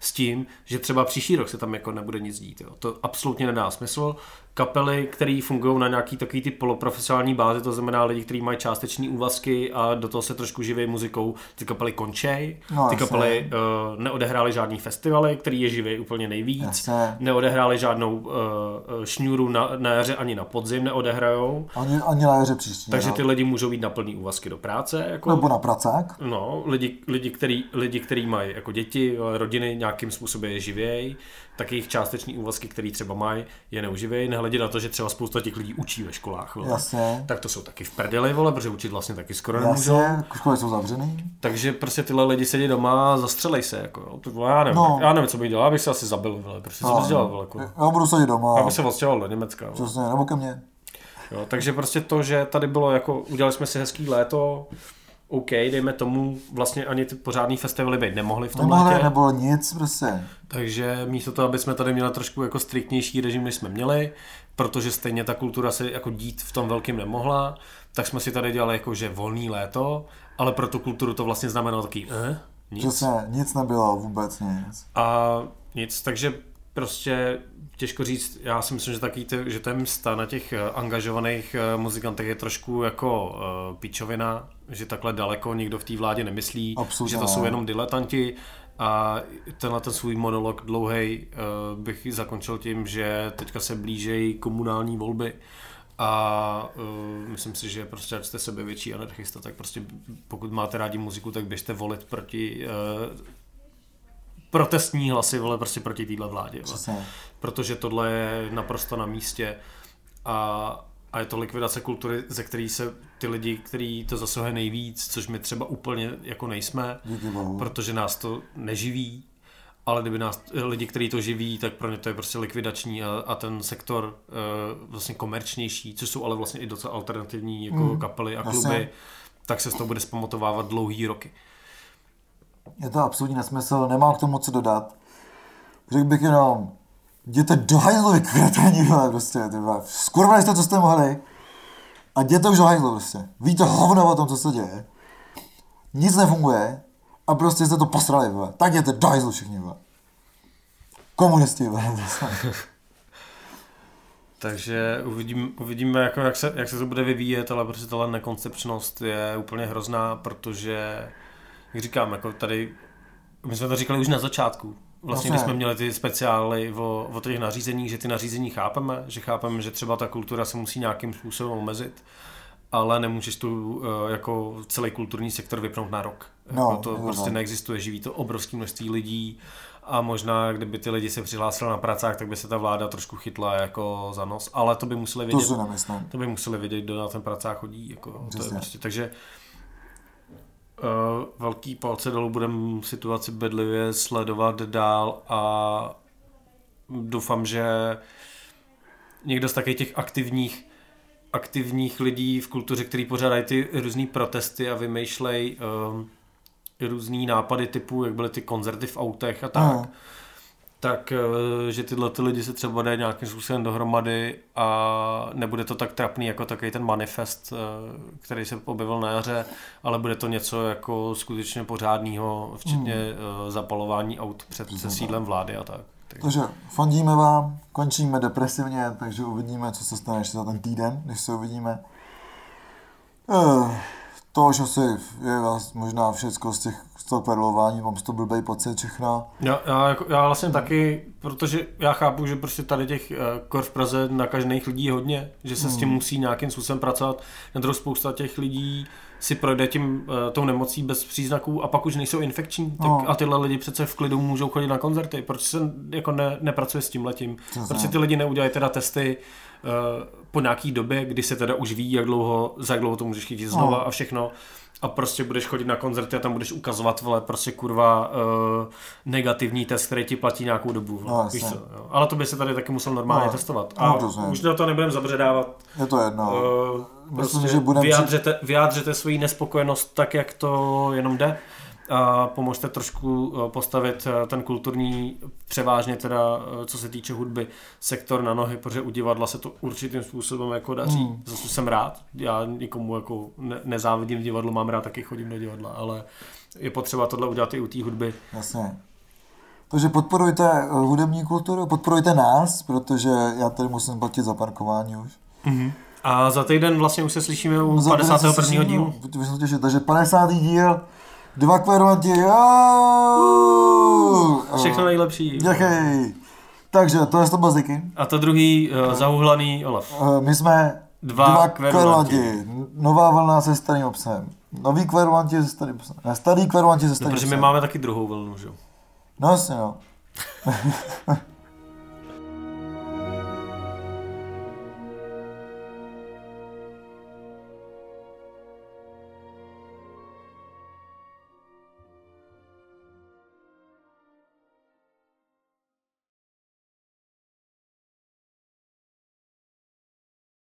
S tím, že třeba příští rok se tam jako nebude nic dít. Jo. To absolutně nedá smysl. Kapely, které fungují na nějaký takový ty poloprofesionální bázi, to znamená lidi, kteří mají částeční úvazky a do toho se trošku živí muzikou, ty kapely končej. No, ty kapely uh, neodehrály žádný festivaly, který je živý úplně nejvíc Jasně. neodehráli žádnou uh, šňůru na, na jaře ani na podzim neodehrajou, Ani, ani na jaře příští. takže no. ty lidi můžou být na plný úvazky do práce. Jako, Nebo na pracák. No, lidi, lidi, který, lidi, který mají jako děti, rodiny, nějakým způsobem je živějí, tak jejich částeční úvazky, který třeba mají, je neuživějí, nehledě na to, že třeba spousta těch lidí učí ve školách. Vole. Jasně. Tak to jsou taky v prdeli, vole, protože učit vlastně taky skoro nemůžou. Jasně, školy jsou zavřený. Takže prostě tyhle lidi sedí doma a zastřelej se, jako, jo. To, já, nevím, No. já nevím, co bych dělal, já bych se asi zabil, vole, prostě co bys dělal, vole, jako. Já budu sedět doma. Já bych se odstěhoval do Německa. Přesně, nebo ke mně. Jo, takže prostě to, že tady bylo jako, udělali jsme si hezký léto, OK, dejme tomu, vlastně ani ty pořádný festivaly být nemohly v tom Nemohli, létě, nebylo nic, prostě. takže místo toho, aby jsme tady měli trošku jako striktnější režim, než jsme měli, protože stejně ta kultura se jako dít v tom velkým nemohla, tak jsme si tady dělali jako, že volný léto, ale pro tu kulturu to vlastně znamenalo taky, eh, nic. Přesně, nic nebylo, vůbec nic. A nic, takže prostě těžko říct, já si myslím, že taky že je msta na těch eh, angažovaných eh, muzikantech je trošku jako uh, pičovina, že takhle daleko nikdo v té vládě nemyslí, Absolutně že to jsou jenom diletanti. A tenhle ten svůj monolog dlouhý uh, bych zakončil tím, že teďka se blížejí komunální volby. A uh, myslím si, že prostě ať jste sebevětší anarchista, tak prostě pokud máte rádi muziku, tak běžte volit proti uh, protestní hlasy, vole, prostě proti téhle vládě. Vole. Protože tohle je naprosto na místě a, a je to likvidace kultury, ze který se ty lidi, který to zasahuje nejvíc, což my třeba úplně jako nejsme, protože nás to neživí, ale kdyby nás lidi, kteří to živí, tak pro ně to je prostě likvidační a, a ten sektor uh, vlastně komerčnější, což jsou ale vlastně i docela alternativní jako Mm, kapely a kluby, tak se z toho bude zpamatovávat dlouhý roky. Je to absolutní nesmysl, nemám k tomu co dodat. Řekl bych jenom, jděte do hajzlu, vy kreténi, vole, prostě, ty vole. Skurvali jste, co jste mohli. A jděte už do hajzlu, prostě. Víte hovno o tom, co se děje. Nic nefunguje. A prostě jste to posrali, vole. Tak jděte do hajzlu všichni, vole. Komunisti, vole. Takže uvidím, uvidíme, jako jak, se, jak se to bude vyvíjet, ale prostě tahle nekoncepčnost je úplně hrozná, protože, jak říkám, jako tady, my jsme to říkali už na začátku, vlastně, když jsme měli ty speciály o, o těch nařízeních, že ty nařízení chápeme, že chápeme, že třeba ta kultura se musí nějakým způsobem omezit, ale nemůžeš tu eh, jako celý kulturní sektor vypnout na rok. No, jako to je to prostě tak. neexistuje, živí to obrovské množství lidí a možná, kdyby ty lidi se přihlásili na pracách, tak by se ta vláda trošku chytla jako za nos, ale to by museli To vědět, si nemyslím. to by museli vědět, kdo na ten pracák chodí. Jako, to je Přesně. prostě, takže uh, velký palce dolů budeme situaci bedlivě sledovat dál a doufám, že někdo z takových těch aktivních aktivních lidí v kultuře, který pořádají ty různé protesty a vymýšlejí um, různý nápady typu, jak byly ty koncerty v autech a tak, Aha. Tak eh, že tyhle ty lidi se třeba dají nějakým způsobem dohromady a nebude to tak trapný jako takový ten manifest, eh, který se objevil na jaře, ale bude to něco jako skutečně pořádného, včetně hmm. zapalování aut před se sídlem vlády a tak. Takže fandíme vám, končíme depresivně, takže uvidíme, co se stane ještě za ten týden, když se uvidíme. Uh to že asi je možná všechno z těch z toho perlování, mám z toho blbej pocit všechno. Já, já, jako, já vlastně taky, protože já chápu, že prostě tady těch uh, kor v Praze nakažených lidí hodně, že se hmm. s tím hmm. musí nějakým způsobem pracovat. Na druhou spousta těch lidí si projde tím, uh, tou nemocí bez příznaků a pak už nejsou infekční. Tak no. A tyhle lidi přece v klidu můžou chodit na koncerty. Proč se jako ne, nepracuje s tím letím? Proč si ty lidi neudělají teda testy po nějaký době, kdy se teda už ví, jak dlouho, za jak dlouho to můžeš chytit znova no. a všechno a prostě budeš chodit na koncerty a tam budeš ukazovat, vole, prostě kurva uh, negativní test, který ti platí nějakou dobu. No, víš co, jo. Ale to by se tady taky musel normálně no, testovat. A no, už na to nebudeme zabředávat. Je to jedno. Uh, Myslím, prostě že budeme vyjádřete, vyjádřete svoji nespokojenost tak, jak to jenom jde pomožte trošku eh, postavit eh, ten kulturní, převážně teda, eh, co se týče hudby, sektor na nohy, protože u divadla se to určitým způsobem jako daří. Hmm. Zase jsem rád, já nikomu jako ne- nezávidím divadlo, mám rád, taky chodím do divadla, ale je potřeba tohle udělat i u té hudby. Jasně. Takže podporujte hudební kulturu, podporujte nás, protože já tady musím platit za parkování už. Mm-hmm. A za týden vlastně už se slyšíme u za 51. dílu. Takže 50. díl Dva kvervanti, Všechno nejlepší. Děkej. Takže to je to baziky. A to druhý uh, zahuhlaný Olaf. Uh, my jsme dva, dva kvervanti. Nová vlna se starým obsahem. Nový kvervanti se starým obsahem. Ne, starý kvervanti se starým no, protože my máme taky druhou vlnu, že jo? No jasně, no.